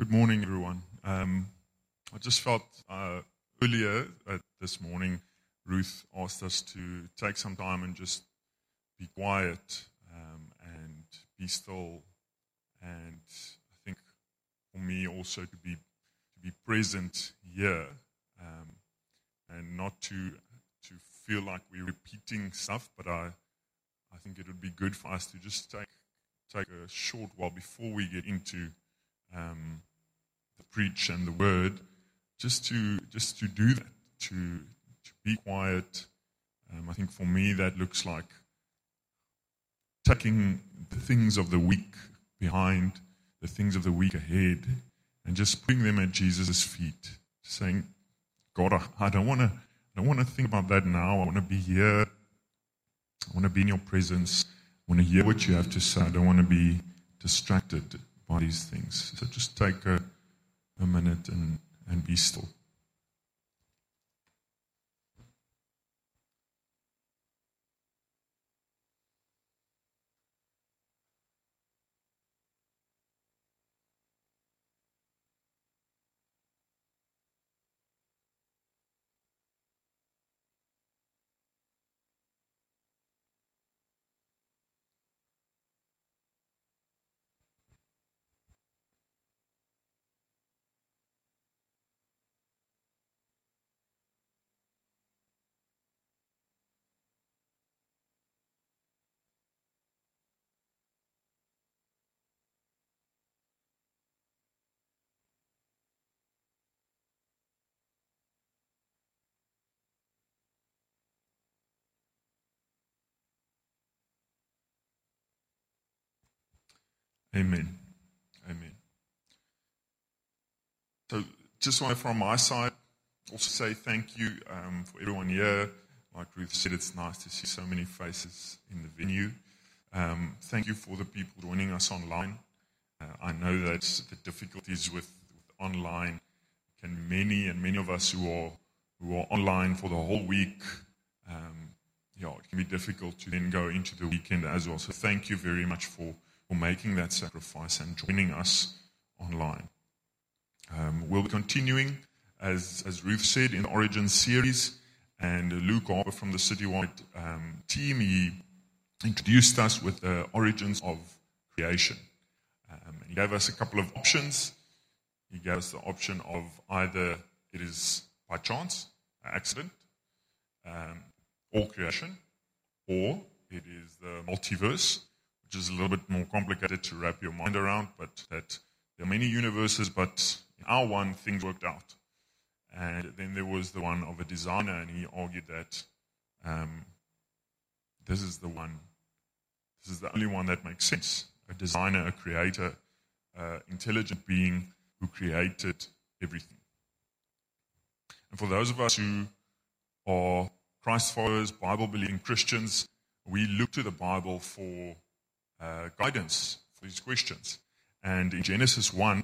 Good morning, everyone. Um, I just felt uh, earlier uh, this morning, Ruth asked us to take some time and just be quiet um, and be still. And I think for me also to be to be present here um, and not to to feel like we're repeating stuff, but I I think it would be good for us to just take take a short while before we get into um, preach and the word, just to just to do that, to to be quiet. Um, I think for me that looks like tucking the things of the week behind, the things of the week ahead, and just putting them at Jesus' feet, saying, "God, I, I don't want to." I don't want to think about that now. I want to be here. I want to be in your presence. I want to hear what you have to say. I don't want to be distracted by these things. So just take a, a minute and, and be still. Amen. Amen. So, just want from my side, also say thank you um, for everyone here. Like Ruth said, it's nice to see so many faces in the venue. Um, thank you for the people joining us online. Uh, I know that the difficulties with, with online can many and many of us who are who are online for the whole week. Um, yeah, it can be difficult to then go into the weekend as well. So thank you very much for for making that sacrifice and joining us online. Um, we'll be continuing, as, as Ruth said, in the Origin series. And Luke Harper from the Citywide um, team, he introduced us with the origins of creation. Um, he gave us a couple of options. He gave us the option of either it is by chance, accident, um, or creation, or it is the multiverse, which is a little bit more complicated to wrap your mind around, but that there are many universes, but in our one, things worked out. And then there was the one of a designer, and he argued that um, this is the one, this is the only one that makes sense. A designer, a creator, uh, intelligent being who created everything. And for those of us who are Christ followers, Bible believing Christians, we look to the Bible for guidance for these questions. And in Genesis 1,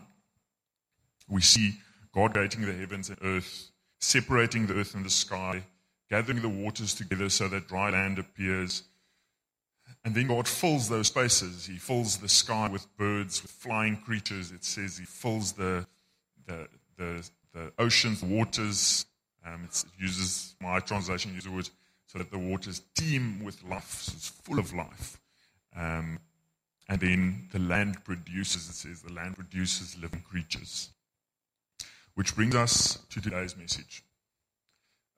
we see God creating the heavens and earth, separating the earth and the sky, gathering the waters together so that dry land appears. And then God fills those spaces. He fills the sky with birds, with flying creatures. It says He fills the, the, the, the oceans, the waters. Um, it uses, my translation uses the word, so that the waters teem with life. So it's full of life. Um, and then the land produces, it says, the land produces living creatures. Which brings us to today's message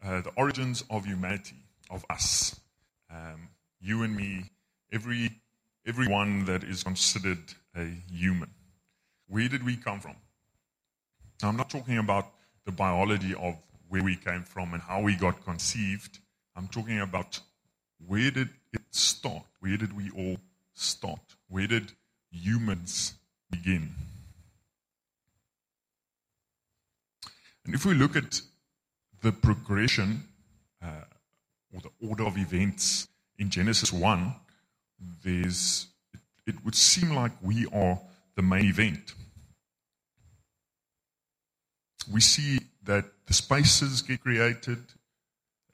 uh, the origins of humanity, of us. Um, you and me, every, everyone that is considered a human. Where did we come from? Now, I'm not talking about the biology of where we came from and how we got conceived. I'm talking about where did it start? Where did we all start? Where did humans begin? And if we look at the progression uh, or the order of events in Genesis 1, there's, it, it would seem like we are the main event. We see that the spaces get created,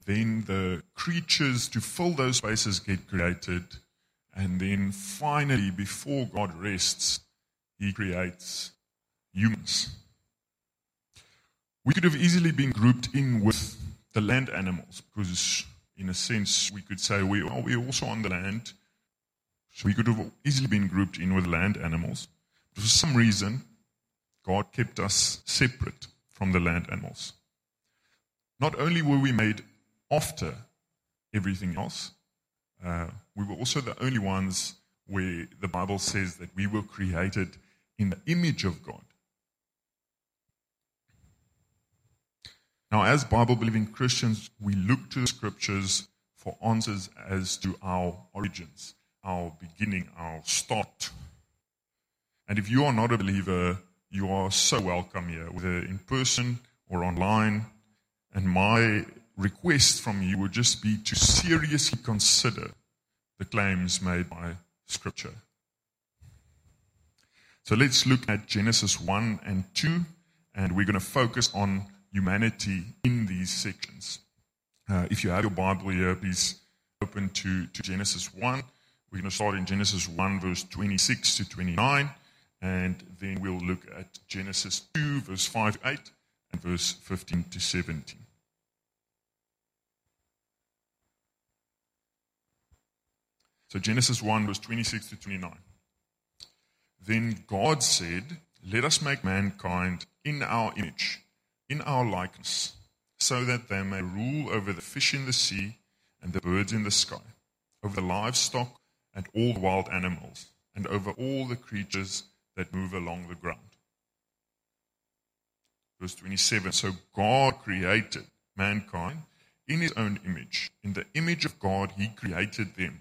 then the creatures to fill those spaces get created, and then finally, before God rests, he creates humans. We could have easily been grouped in with the land animals because, in a sense, we could say we are we also on the land. So we could have easily been grouped in with land animals. But for some reason, God kept us separate from the land animals. Not only were we made after everything else, uh, we were also the only ones where the Bible says that we were created in the image of God. Now, as Bible believing Christians, we look to the scriptures for answers as to our origins, our beginning, our start. And if you are not a believer, you are so welcome here, whether in person or online. And my request from you would just be to seriously consider the claims made by Scripture. So let's look at Genesis 1 and 2, and we're going to focus on humanity in these sections. Uh, if you have your Bible here, please open to, to Genesis 1. We're going to start in Genesis 1, verse 26 to 29, and then we'll look at Genesis 2, verse 5 to 8, and verse 15 to 17. So Genesis 1, verse 26 to 29. Then God said, Let us make mankind in our image in our likeness, so that they may rule over the fish in the sea and the birds in the sky, over the livestock and all the wild animals, and over all the creatures that move along the ground. Verse 27 So God created mankind in his own image. In the image of God, he created them.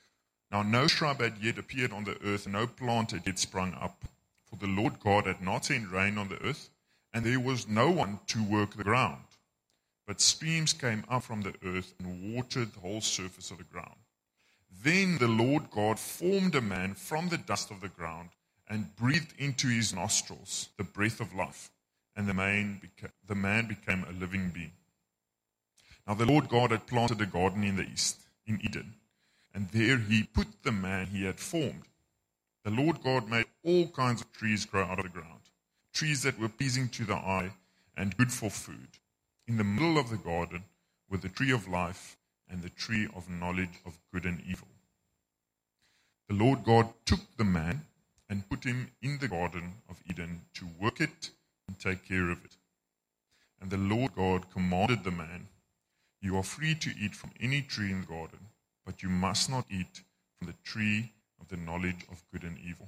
Now no shrub had yet appeared on the earth, no plant had yet sprung up. For the Lord God had not sent rain on the earth and there was no one to work the ground. But streams came up from the earth and watered the whole surface of the ground. Then the Lord God formed a man from the dust of the ground and breathed into his nostrils the breath of life, and the man, became, the man became a living being. Now the Lord God had planted a garden in the east, in Eden, and there he put the man he had formed. The Lord God made all kinds of trees grow out of the ground trees that were pleasing to the eye and good for food. In the middle of the garden were the tree of life and the tree of knowledge of good and evil. The Lord God took the man and put him in the garden of Eden to work it and take care of it. And the Lord God commanded the man, You are free to eat from any tree in the garden, but you must not eat from the tree of the knowledge of good and evil.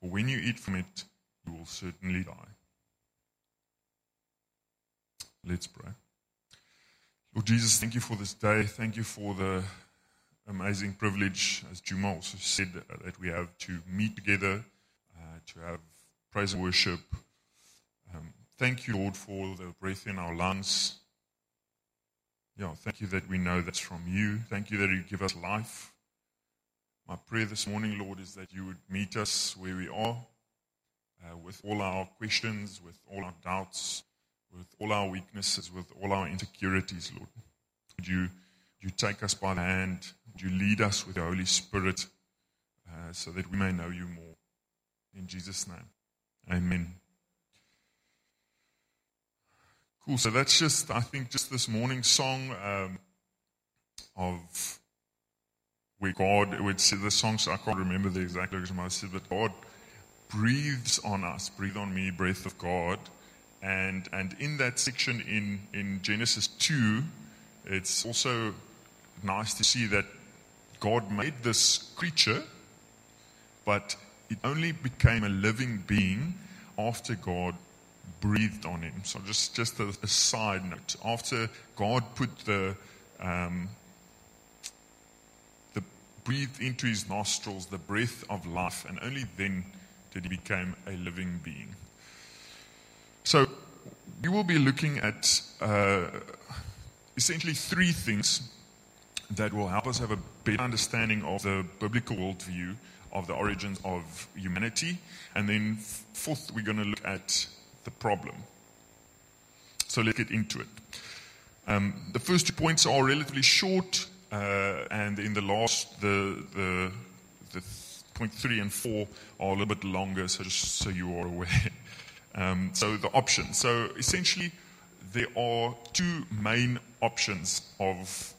For when you eat from it, you will certainly die. Let's pray. Lord Jesus, thank you for this day. Thank you for the amazing privilege, as Juma also said, that we have to meet together, uh, to have praise and worship. Um, thank you, Lord, for the breath in our lungs. Yeah, thank you that we know that's from you. Thank you that you give us life. My prayer this morning, Lord, is that you would meet us where we are uh, with all our questions, with all our doubts, with all our weaknesses, with all our insecurities, Lord. Would you, you take us by the hand? Would you lead us with the Holy Spirit uh, so that we may know you more? In Jesus' name. Amen. Cool. So that's just, I think, just this morning's song um, of where God, would say the songs, I can't remember the exact lyrics, but God breathes on us, breathe on me, breath of God. And, and in that section in, in Genesis 2, it's also nice to see that God made this creature, but it only became a living being after God breathed on him. So just, just a, a side note. After God put the, um, the breathed into his nostrils the breath of life, and only then did he become a living being. So we will be looking at uh, essentially three things that will help us have a better understanding of the biblical worldview of the origins of humanity. And then, fourth, we're going to look at the problem. So let's get into it. Um, the first two points are relatively short, uh, and in the last, the, the, the point three and four are a little bit longer, so just so you are aware. Um, so the options. So essentially, there are two main options of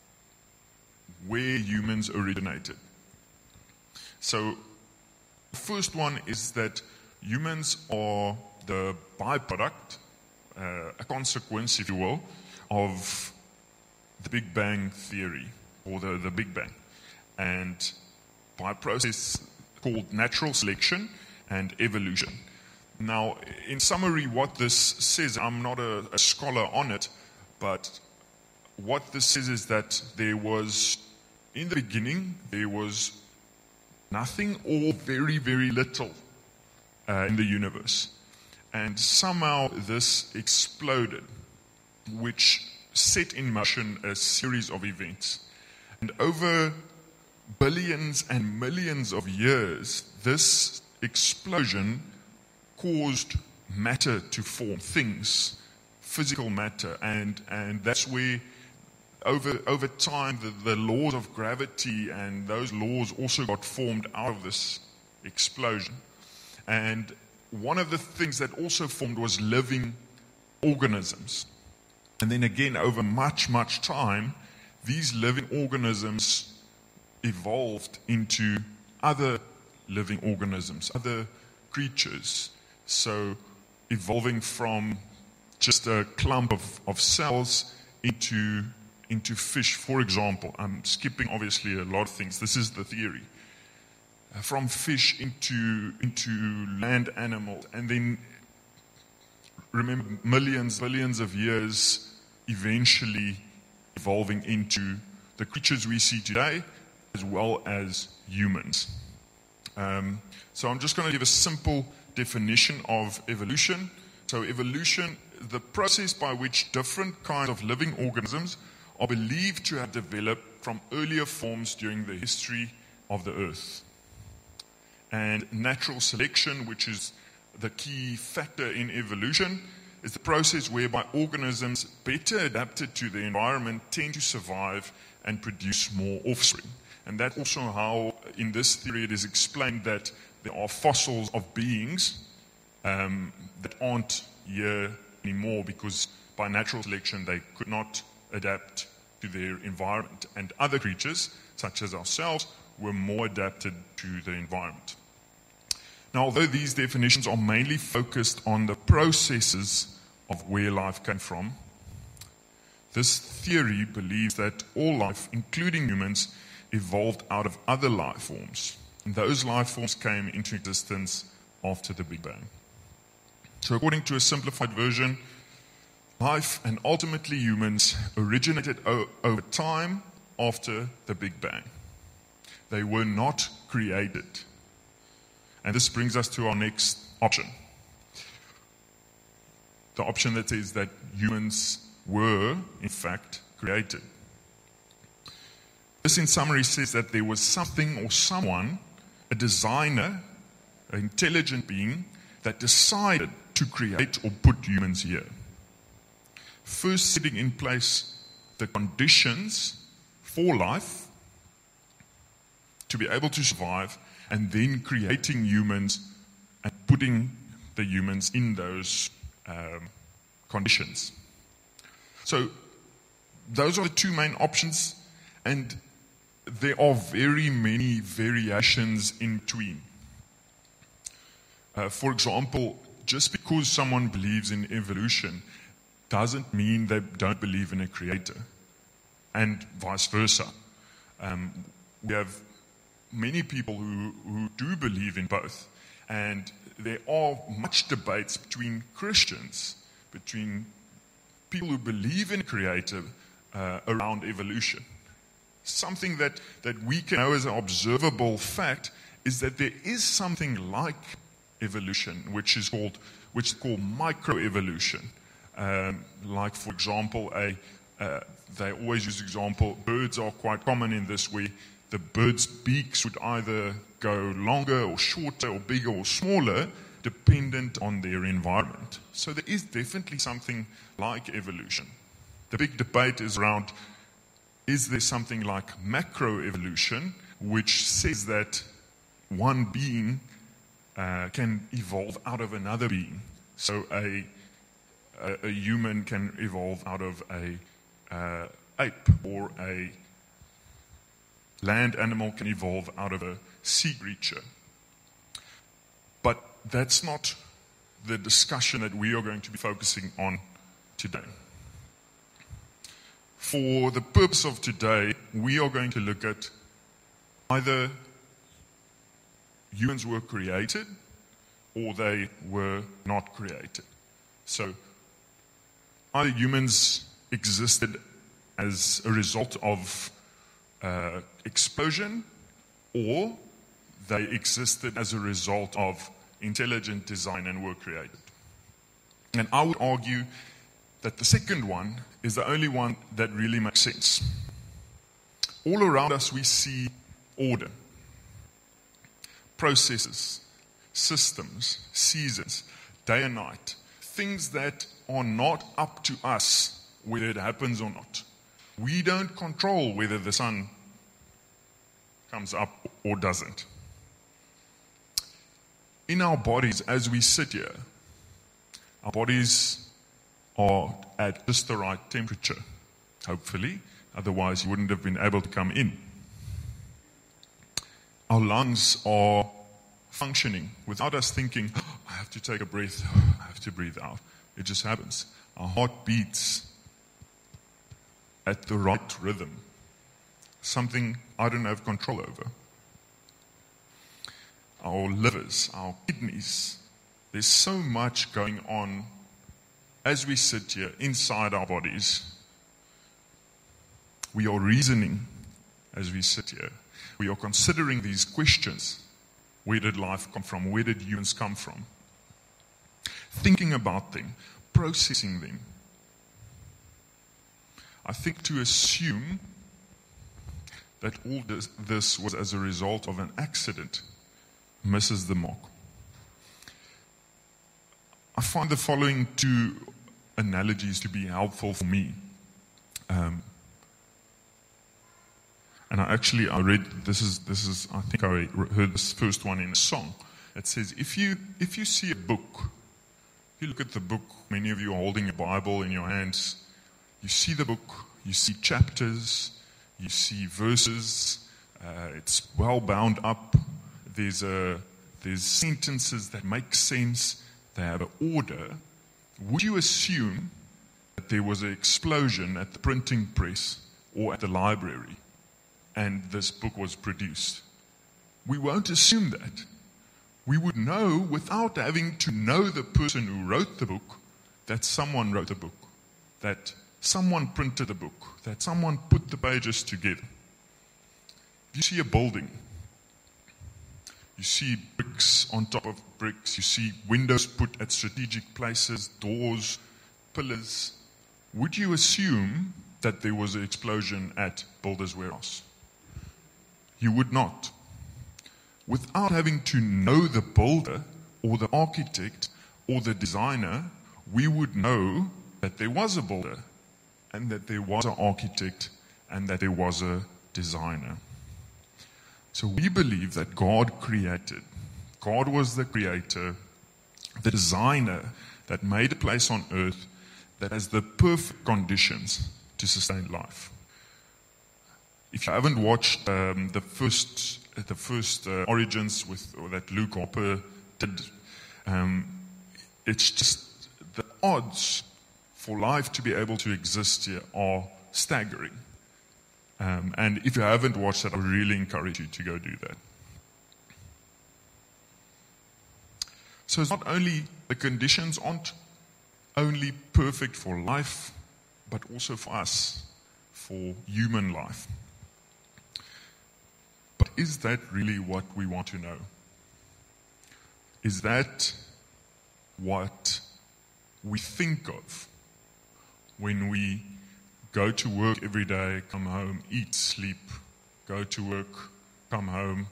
where humans originated. So the first one is that humans are the byproduct, uh, a consequence, if you will, of the Big Bang theory or the, the Big Bang. And by a process called natural selection and evolution. Now, in summary, what this says, I'm not a, a scholar on it, but what this says is that there was, in the beginning, there was nothing or very, very little uh, in the universe. And somehow this exploded, which set in motion a series of events. And over billions and millions of years, this explosion caused matter to form, things, physical matter. And, and that's where, over, over time, the, the laws of gravity and those laws also got formed out of this explosion. And one of the things that also formed was living organisms. And then again, over much, much time, these living organisms evolved into other living organisms, other creatures. So, evolving from just a clump of, of cells into, into fish, for example. I'm skipping obviously a lot of things. This is the theory. From fish into, into land animals, and then remember millions, billions of years eventually evolving into the creatures we see today as well as humans. Um, so I'm just going to give a simple definition of evolution. So, evolution, the process by which different kinds of living organisms are believed to have developed from earlier forms during the history of the earth. And natural selection, which is the key factor in evolution, is the process whereby organisms better adapted to the environment tend to survive and produce more offspring. And that's also how, in this theory, it is explained that there are fossils of beings um, that aren't here anymore because by natural selection they could not adapt to their environment. And other creatures, such as ourselves, were more adapted to the environment. Now, although these definitions are mainly focused on the processes of where life came from, this theory believes that all life, including humans, evolved out of other life forms. And those life forms came into existence after the Big Bang. So, according to a simplified version, life and ultimately humans originated o- over time after the Big Bang. They were not created. And this brings us to our next option. The option that says that humans were, in fact, created. This, in summary, says that there was something or someone, a designer, an intelligent being, that decided to create or put humans here. First, setting in place the conditions for life to be able to survive, and then creating humans and putting the humans in those um, conditions. So, those are the two main options, and there are very many variations in between. Uh, for example, just because someone believes in evolution doesn't mean they don't believe in a creator, and vice versa. Um, we have many people who, who do believe in both, and there are much debates between Christians, between people who believe in creator uh, around evolution. Something that, that we can know as an observable fact is that there is something like evolution, which is called which is called microevolution. Um, like, for example, a, uh, they always use example, birds are quite common in this way. The bird's beaks would either go longer or shorter or bigger or smaller dependent on their environment. So there is definitely something like evolution. The big debate is around is there something like macroevolution, which says that one being uh, can evolve out of another being? So a, a, a human can evolve out of a uh, ape, or a land animal can evolve out of a sea creature. But that's not the discussion that we are going to be focusing on today. For the purpose of today, we are going to look at either humans were created or they were not created. So, either humans existed as a result of uh, explosion or they existed as a result of intelligent design and were created. And I would argue that the second one is the only one that really makes sense. All around us, we see order, processes, systems, seasons, day and night, things that are not up to us whether it happens or not. We don't control whether the sun comes up or doesn't. In our bodies, as we sit here, our bodies are at just the right temperature, hopefully. Otherwise, you wouldn't have been able to come in. Our lungs are functioning without us thinking, oh, I have to take a breath, I have to breathe out. It just happens. Our heart beats at the right rhythm, something I don't have control over. Our livers, our kidneys, there's so much going on as we sit here inside our bodies. We are reasoning as we sit here. We are considering these questions. Where did life come from? Where did humans come from? Thinking about them, processing them, I think to assume that all this, this was as a result of an accident misses the mark. I find the following two analogies to be helpful for me. Um, and I actually I read this is this is I think I heard this first one in a song. It says if you if you see a book, if you look at the book, many of you are holding a Bible in your hands. You see the book, you see chapters, you see verses. Uh, it's well bound up. There's, a, there's sentences that make sense, they have an order. Would you assume that there was an explosion at the printing press or at the library and this book was produced? We won't assume that. We would know without having to know the person who wrote the book that someone wrote the book, that someone printed a book, that someone put the pages together. If you see a building, you see bricks on top of bricks, you see windows put at strategic places, doors, pillars. Would you assume that there was an explosion at Builders Warehouse? You would not. Without having to know the builder or the architect or the designer, we would know that there was a builder and that there was an architect and that there was a designer. So we believe that God created. God was the creator, the designer that made a place on earth that has the perfect conditions to sustain life. If you haven't watched um, the first, the first uh, Origins with that Luke Harper did, um, it's just the odds for life to be able to exist here are staggering. Um, and if you haven't watched that, I really encourage you to go do that. So it's not only the conditions aren't only perfect for life, but also for us, for human life. But is that really what we want to know? Is that what we think of when we go to work every day, come home, eat, sleep, go to work, come home,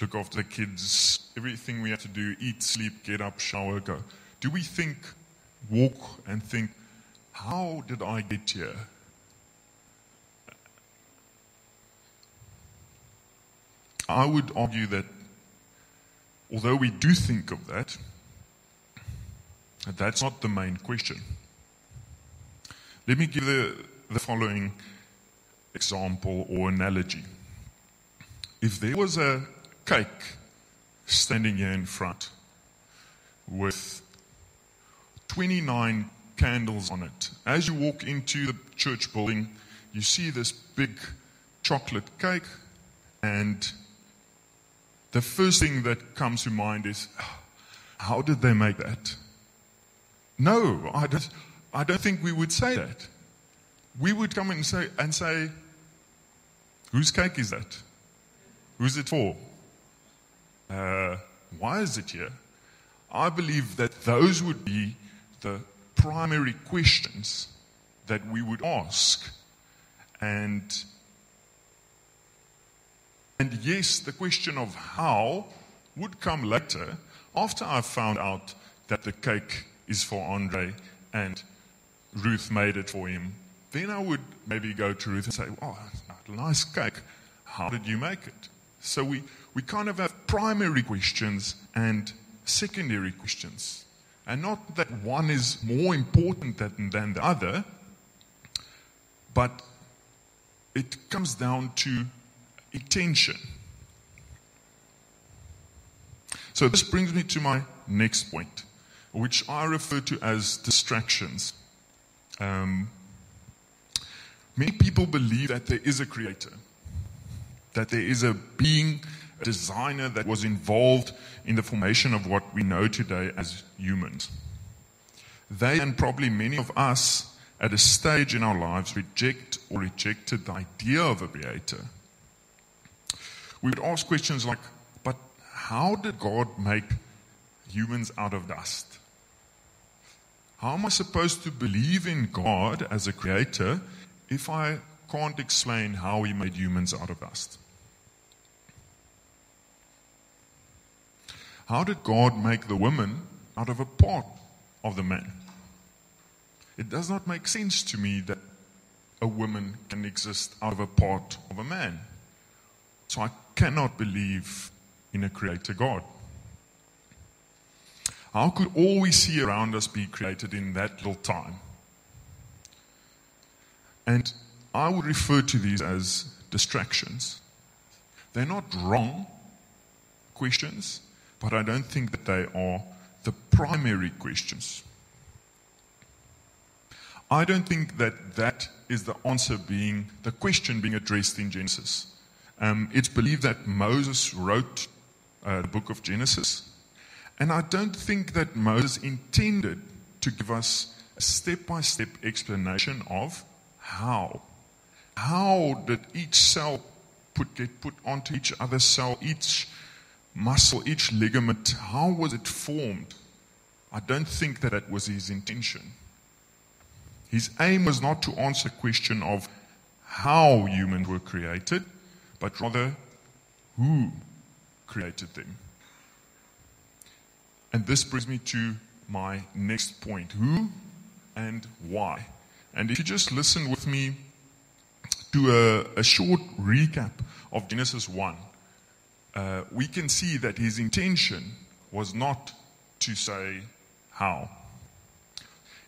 look after the kids, everything we have to do, eat, sleep, get up, shower, go. Do we think, walk and think, how did I get here? I would argue that although we do think of that, that's not the main question. Let me give the, the following example or analogy. If there was a cake standing here in front with 29 candles on it, as you walk into the church building, you see this big chocolate cake, and the first thing that comes to mind is, ah, how did they make that? No, I don't, I don't think we would say that. We would come and say, and say, whose cake is that? Who's it for? Uh, why is it here? I believe that those would be the primary questions that we would ask. And, and yes, the question of how would come later after I found out that the cake is for Andre and Ruth made it for him. Then I would maybe go to Ruth and say, Oh, that's a nice cake. How did you make it? So we, we kind of have primary questions and secondary questions. And not that one is more important than, than the other, but it comes down to attention. So this brings me to my next point, which I refer to as distractions. Um, many people believe that there is a creator, that there is a being, a designer that was involved in the formation of what we know today as humans. They, and probably many of us, at a stage in our lives, reject or rejected the idea of a creator. We would ask questions like, but how did God make humans out of dust? How am I supposed to believe in God as a creator if I can't explain how he made humans out of dust? How did God make the woman out of a part of the man? It does not make sense to me that a woman can exist out of a part of a man. So I cannot believe in a creator God. How could all we see around us be created in that little time? And I would refer to these as distractions. They're not wrong questions, but I don't think that they are the primary questions. I don't think that that is the answer being, the question being addressed in Genesis. Um, it's believed that Moses wrote uh, the book of Genesis. And I don't think that Moses intended to give us a step by step explanation of how. How did each cell put, get put onto each other cell, each muscle, each ligament, how was it formed? I don't think that that was his intention. His aim was not to answer the question of how humans were created, but rather who created them. This brings me to my next point who and why. And if you just listen with me to a, a short recap of Genesis 1, uh, we can see that his intention was not to say how.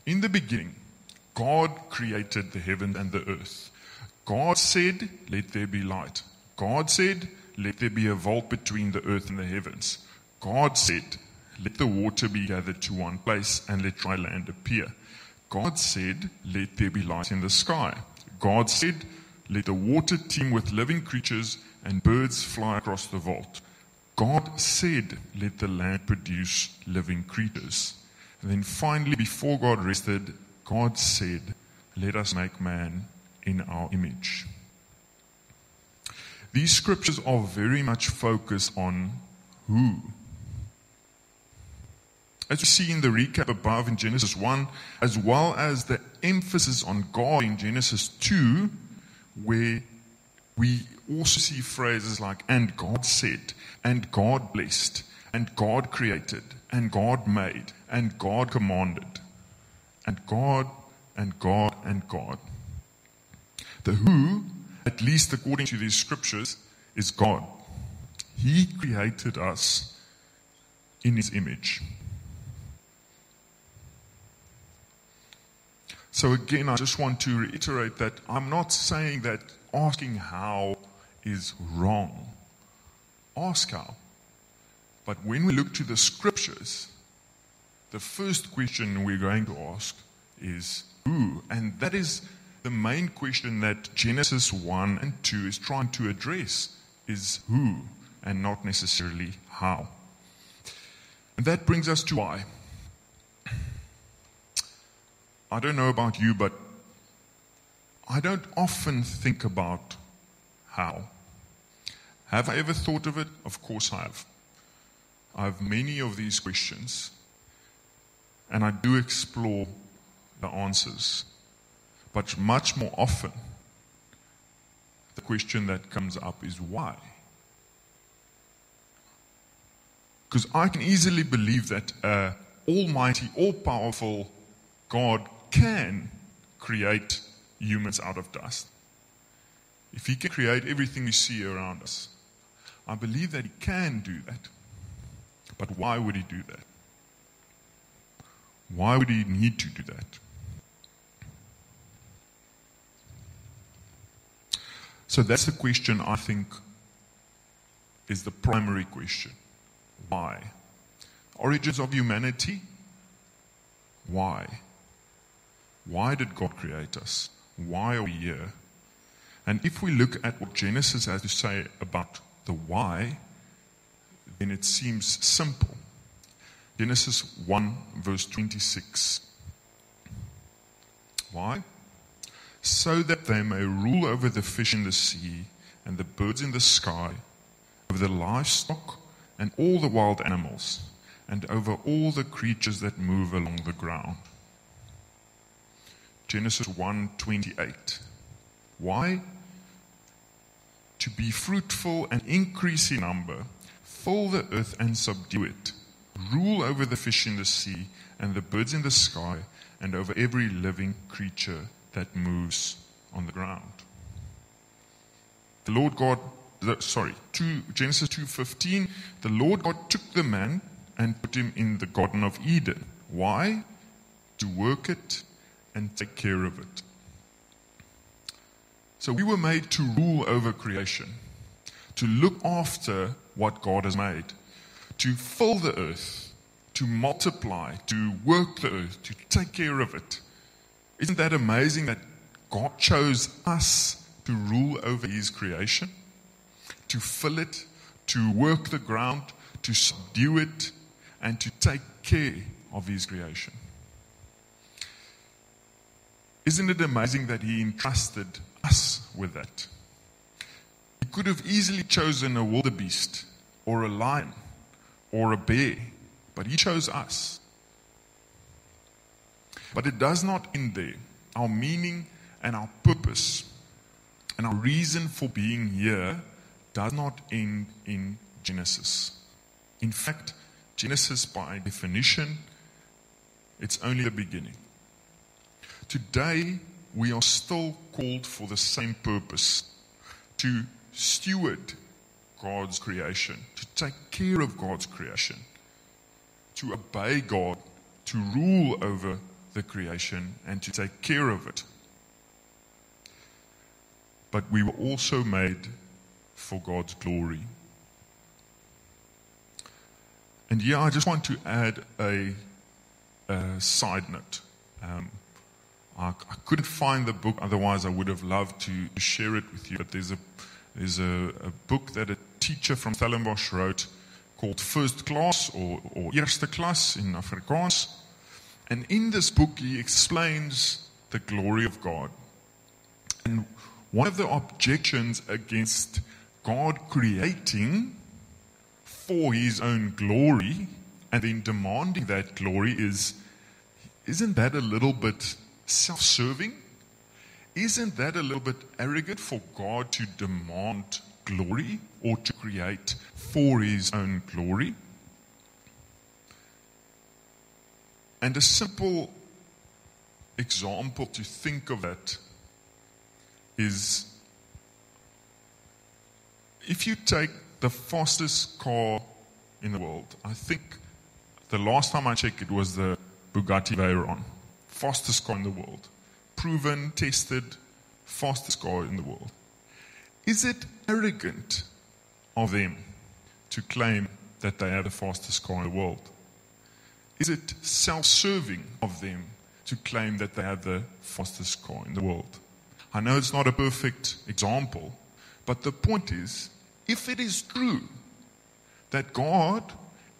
In the beginning, God created the heaven and the earth. God said, Let there be light. God said, Let there be a vault between the earth and the heavens. God said, Let the water be gathered to one place and let dry land appear. God said, Let there be light in the sky. God said, Let the water teem with living creatures and birds fly across the vault. God said, Let the land produce living creatures. And then finally, before God rested, God said, Let us make man in our image. These scriptures are very much focused on who. As we see in the recap above in Genesis 1, as well as the emphasis on God in Genesis 2, where we also see phrases like, and God said, and God blessed, and God created, and God made, and God commanded, and God, and God, and God. The who, at least according to these scriptures, is God. He created us in His image. So, again, I just want to reiterate that I'm not saying that asking how is wrong. Ask how. But when we look to the scriptures, the first question we're going to ask is who? And that is the main question that Genesis 1 and 2 is trying to address is who and not necessarily how. And that brings us to why. I don't know about you, but I don't often think about how. Have I ever thought of it? Of course I have. I have many of these questions, and I do explore the answers. But much more often, the question that comes up is why? Because I can easily believe that uh, almighty, all powerful God can create humans out of dust. If He can create everything we see around us, I believe that He can do that. But why would He do that? Why would He need to do that? So that's the question I think is the primary question. Why? Origins of humanity? Why? Why did God create us? Why are we here? And if we look at what Genesis has to say about the why, then it seems simple. Genesis 1, verse 26. Why? so that they may rule over the fish in the sea and the birds in the sky, over the livestock and all the wild animals, and over all the creatures that move along the ground. Genesis 1:28. Why? To be fruitful and increase in number, fill the earth and subdue it. Rule over the fish in the sea and the birds in the sky and over every living creature that moves on the ground. The Lord God, sorry, two, Genesis 2.15, the Lord God took the man and put him in the Garden of Eden. Why? To work it and take care of it. So we were made to rule over creation, to look after what God has made, to fill the earth, to multiply, to work the earth, to take care of it isn't that amazing that God chose us to rule over His creation, to fill it, to work the ground, to subdue it, and to take care of His creation? Isn't it amazing that He entrusted us with that? He could have easily chosen a wildebeest or a lion or a bear, but He chose us. But it does not end there. Our meaning and our purpose and our reason for being here does not end in Genesis. In fact, Genesis, by definition, it's only the beginning. Today, we are still called for the same purpose to steward God's creation, to take care of God's creation, to obey God, to rule over the creation and to take care of it. But we were also made for God's glory. And yeah, I just want to add a, a side note. Um, I, I, couldn't find the book, otherwise, I would have loved to, share it with you. But there's, a, there's a, a, book that a teacher from Stellenbosch wrote called First Class or, or Eerste Klas in Afrikaans. And in this book, he explains the glory of God. And one of the objections against God creating for his own glory and then demanding that glory is isn't that a little bit self serving? Isn't that a little bit arrogant for God to demand glory or to create for his own glory? And a simple example to think of that is if you take the fastest car in the world, I think the last time I checked it was the Bugatti Veyron, fastest car in the world, proven, tested, fastest car in the world. Is it arrogant of them to claim that they are the fastest car in the world? Is it self serving of them to claim that they are the fastest car in the world? I know it's not a perfect example, but the point is if it is true that God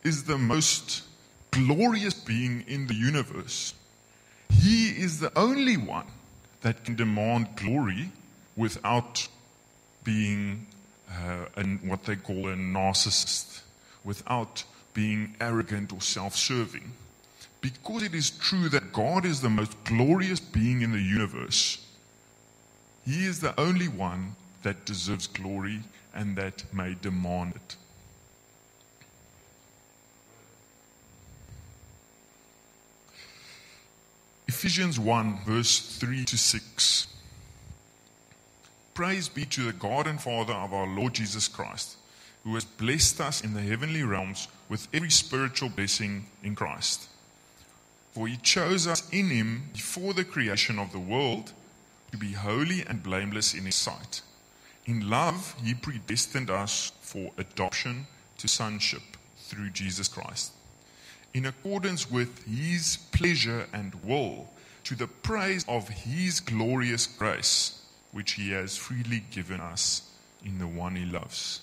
is the most glorious being in the universe, He is the only one that can demand glory without being uh, an, what they call a narcissist, without being arrogant or self serving. Because it is true that God is the most glorious being in the universe, He is the only one that deserves glory and that may demand it. Ephesians 1, verse 3 to 6. Praise be to the God and Father of our Lord Jesus Christ, who has blessed us in the heavenly realms with every spiritual blessing in Christ. For he chose us in him before the creation of the world to be holy and blameless in his sight. In love, he predestined us for adoption to sonship through Jesus Christ, in accordance with his pleasure and will, to the praise of his glorious grace, which he has freely given us in the one he loves.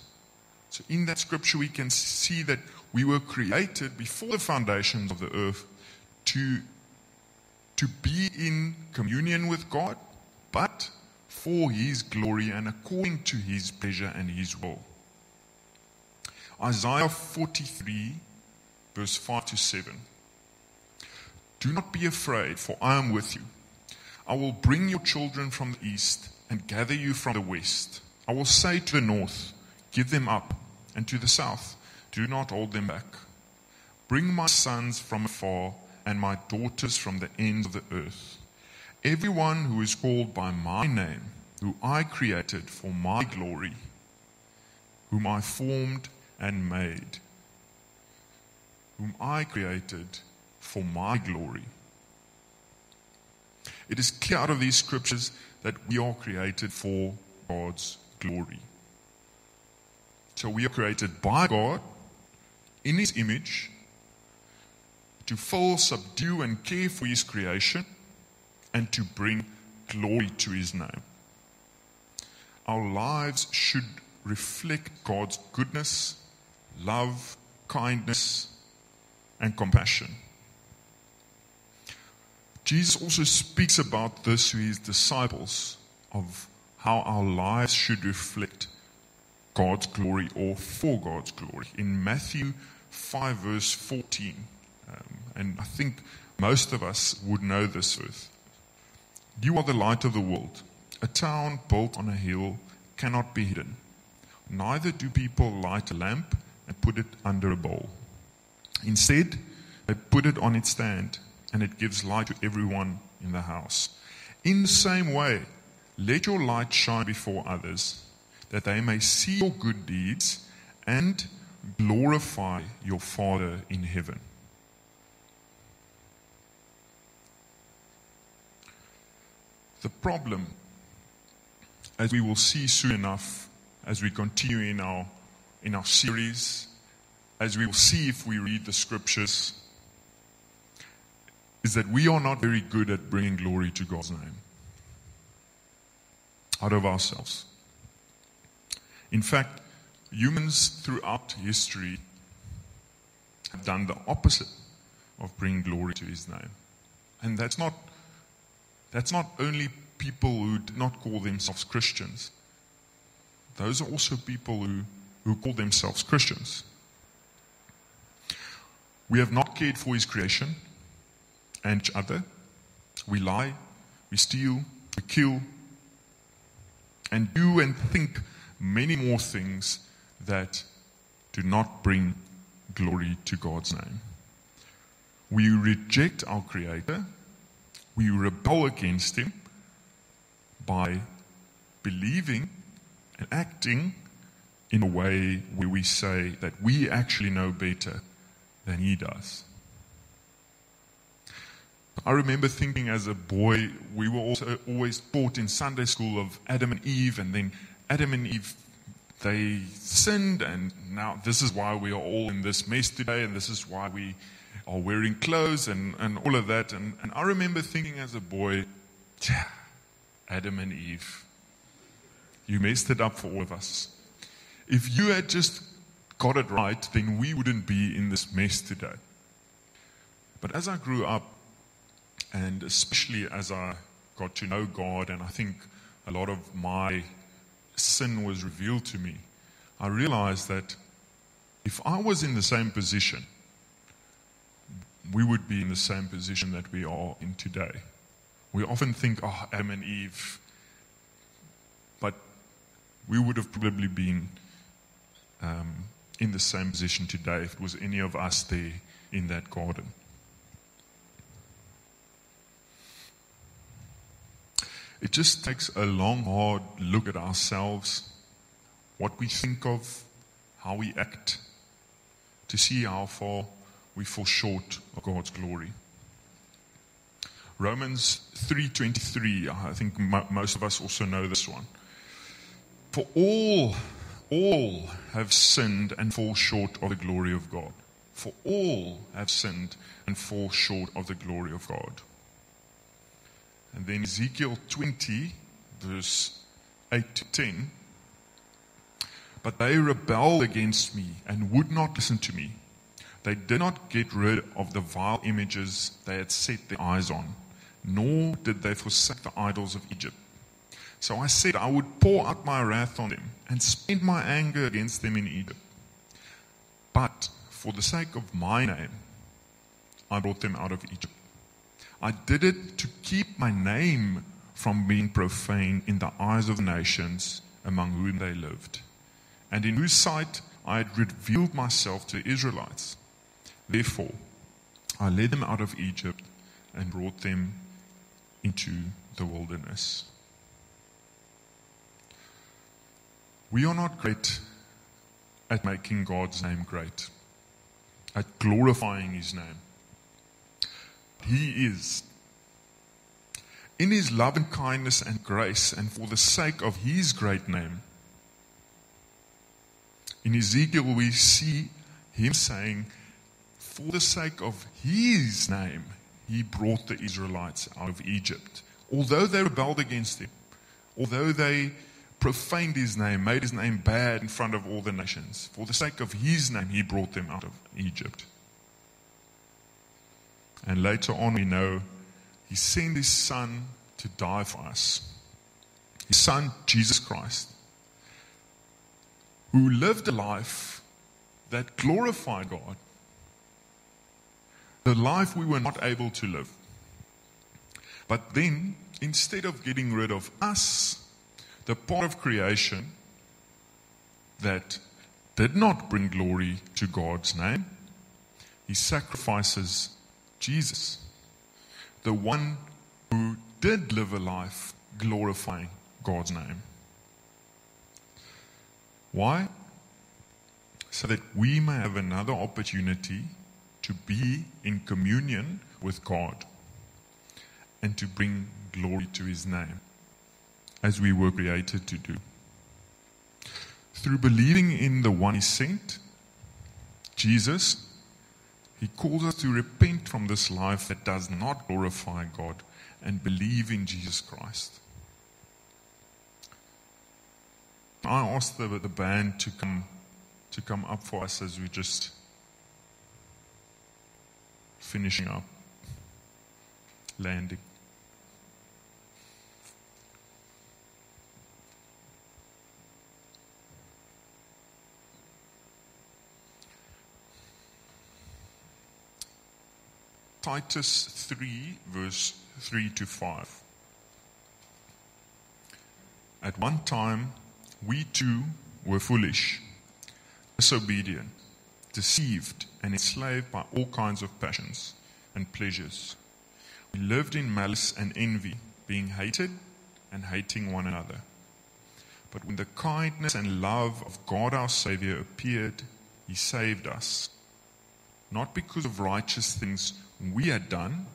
So, in that scripture, we can see that we were created before the foundations of the earth to, to be in communion with God, but for his glory and according to his pleasure and his will. Isaiah 43, verse 5 to 7. Do not be afraid, for I am with you. I will bring your children from the east and gather you from the west. I will say to the north, Give them up, and to the south, Do not hold them back. Bring my sons from afar and my daughters from the ends of the earth. Everyone who is called by my name, who I created for my glory, whom I formed and made, whom I created for my glory. It is clear out of these scriptures that we are created for God's glory. So we are created by God in His image to fill, subdue, and care for His creation and to bring glory to his name. Our lives should reflect God's goodness, love, kindness, and compassion. Jesus also speaks about this to his disciples of how our lives should reflect God's glory or for God's glory. In Matthew 5, verse 14, um, and I think most of us would know this verse. You are the light of the world. A town built on a hill cannot be hidden. Neither do people light a lamp and put it under a bowl. Instead, they put it on its stand, and it gives light to everyone in the house. In the same way, let your light shine before others, that they may see your good deeds and glorify your Father in heaven. The problem, as we will see soon enough, as we continue in our, in our series, as we will see if we read the scriptures, is that we are not very good at bringing glory to God's name out of ourselves. In fact, humans throughout history have done the opposite of bringing glory to his name. And that's not that's not only people who do not call themselves Christians. Those are also people who, who call themselves Christians. We have not cared for his creation and each other. We lie, we steal, we kill, and do and think many more things that do not bring glory to God's name. We reject our Creator, we rebel against Him by believing and acting in a way where we say that we actually know better than He does. I remember thinking as a boy, we were also always taught in Sunday school of Adam and Eve, and then Adam and Eve, they sinned, and now this is why we are all in this mess today, and this is why we are wearing clothes and, and all of that. And, and I remember thinking as a boy, Adam and Eve, you messed it up for all of us. If you had just got it right, then we wouldn't be in this mess today. But as I grew up, and especially as I got to know God, and I think a lot of my sin was revealed to me, I realized that if I was in the same position, we would be in the same position that we are in today. We often think, oh, Adam and Eve, but we would have probably been um, in the same position today if it was any of us there in that garden. It just takes a long, hard look at ourselves, what we think of, how we act, to see how far we fall short of God's glory. Romans 3:23, I think most of us also know this one. For all all have sinned and fall short of the glory of God. For all have sinned and fall short of the glory of God. And then Ezekiel 20, verse 8 to 10. But they rebelled against me and would not listen to me. They did not get rid of the vile images they had set their eyes on, nor did they forsake the idols of Egypt. So I said I would pour out my wrath on them and spend my anger against them in Egypt. But for the sake of my name, I brought them out of Egypt. I did it to keep my name from being profaned in the eyes of the nations among whom they lived, and in whose sight I had revealed myself to the Israelites. Therefore, I led them out of Egypt and brought them into the wilderness. We are not great at making God's name great, at glorifying His name. He is. In His love and kindness and grace, and for the sake of His great name, in Ezekiel we see Him saying, For the sake of His name, He brought the Israelites out of Egypt. Although they rebelled against Him, although they profaned his name, made his name bad in front of all the nations. For the sake of his name, he brought them out of Egypt. And later on, we know he sent his son to die for us. His son, Jesus Christ, who lived a life that glorified God, the life we were not able to live. But then, instead of getting rid of us, the part of creation that did not bring glory to God's name, he sacrifices Jesus, the one who did live a life glorifying God's name. Why? So that we may have another opportunity to be in communion with God and to bring glory to his name as we were created to do. Through believing in the one he sent, Jesus, he calls us to repent from this life that does not glorify God and believe in Jesus Christ. I asked the, the band to come to come up for us as we just finishing up landing. Titus 3, verse 3 to 5. At one time, we too were foolish, disobedient, deceived, and enslaved by all kinds of passions and pleasures. We lived in malice and envy, being hated and hating one another. But when the kindness and love of God our Savior appeared, He saved us. Not because of righteous things we had done,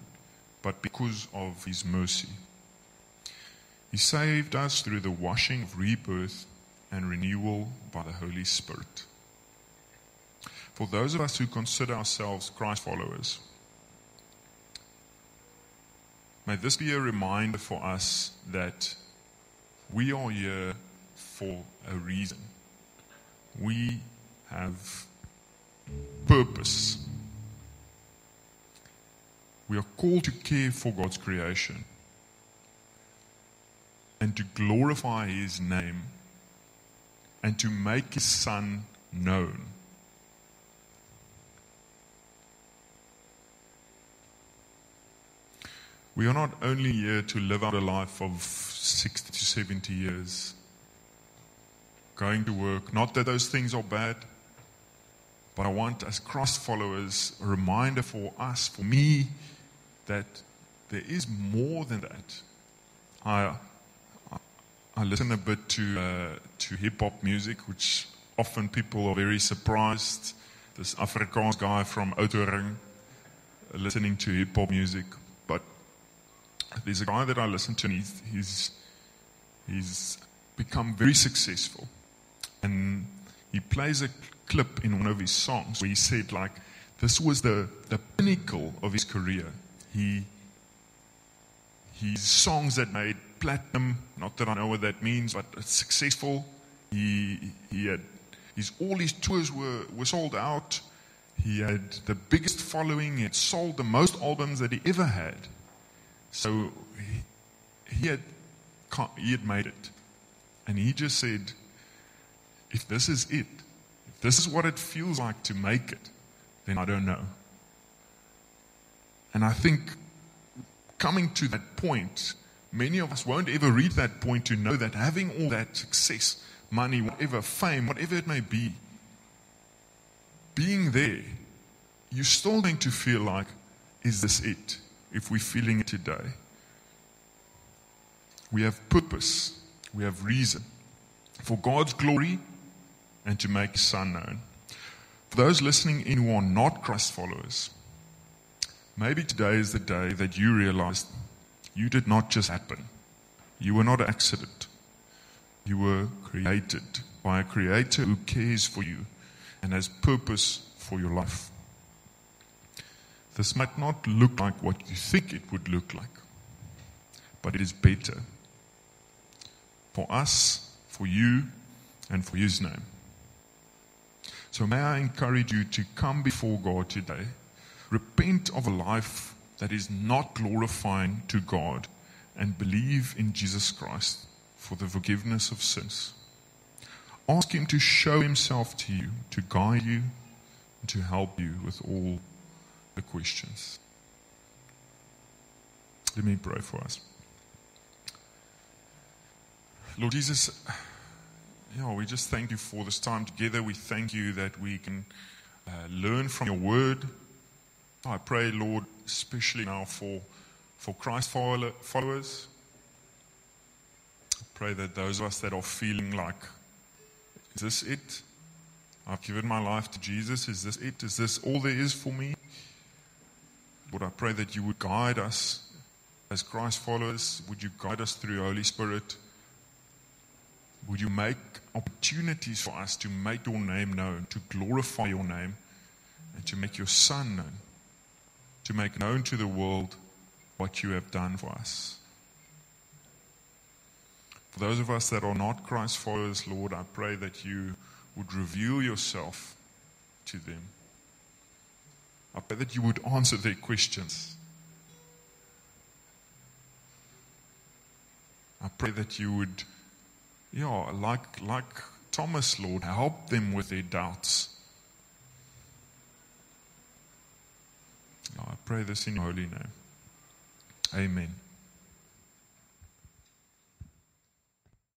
but because of His mercy. He saved us through the washing of rebirth and renewal by the Holy Spirit. For those of us who consider ourselves Christ followers, may this be a reminder for us that we are here for a reason. We have purpose. We are called to care for God's creation and to glorify His name and to make His Son known. We are not only here to live out a life of 60 to 70 years, going to work. Not that those things are bad, but I want, as Christ followers, a reminder for us, for me, that there is more than that. I, I listen a bit to, uh, to hip hop music, which often people are very surprised. This Afrikaans guy from Oudtshoorn listening to hip hop music. But there's a guy that I listen to, and he's, he's, he's become very successful. And he plays a clip in one of his songs where he said, like, this was the, the pinnacle of his career. He, his songs that made platinum, not that I know what that means, but successful. He, he had, his, all his tours were, were sold out. He had the biggest following. He had sold the most albums that he ever had. So he, he, had, he had made it. And he just said, if this is it, if this is what it feels like to make it, then I don't know. And I think coming to that point, many of us won't ever reach that point to know that having all that success, money, whatever, fame, whatever it may be, being there, you're still going to feel like, is this it? If we're feeling it today. We have purpose, we have reason. For God's glory, and to make his son known. For those listening in who are not Christ followers, maybe today is the day that you realize you did not just happen. You were not an accident. You were created by a creator who cares for you and has purpose for your life. This might not look like what you think it would look like, but it is better for us, for you, and for His name. So may I encourage you to come before God today, repent of a life that is not glorifying to God, and believe in Jesus Christ for the forgiveness of sins. Ask Him to show Himself to you, to guide you, and to help you with all the questions. Let me pray for us. Lord Jesus, yeah, we just thank you for this time together. We thank you that we can uh, learn from your word. I pray, Lord, especially now for, for Christ followers. I pray that those of us that are feeling like, is this it? I've given my life to Jesus. Is this it? Is this all there is for me? Lord, I pray that you would guide us as Christ followers. Would you guide us through your Holy Spirit? Would you make opportunities for us to make your name known, to glorify your name, and to make your Son known, to make known to the world what you have done for us? For those of us that are not Christ followers, Lord, I pray that you would reveal yourself to them. I pray that you would answer their questions. I pray that you would yeah, like, like Thomas, Lord, help them with their doubts. I pray this in your holy name. Amen.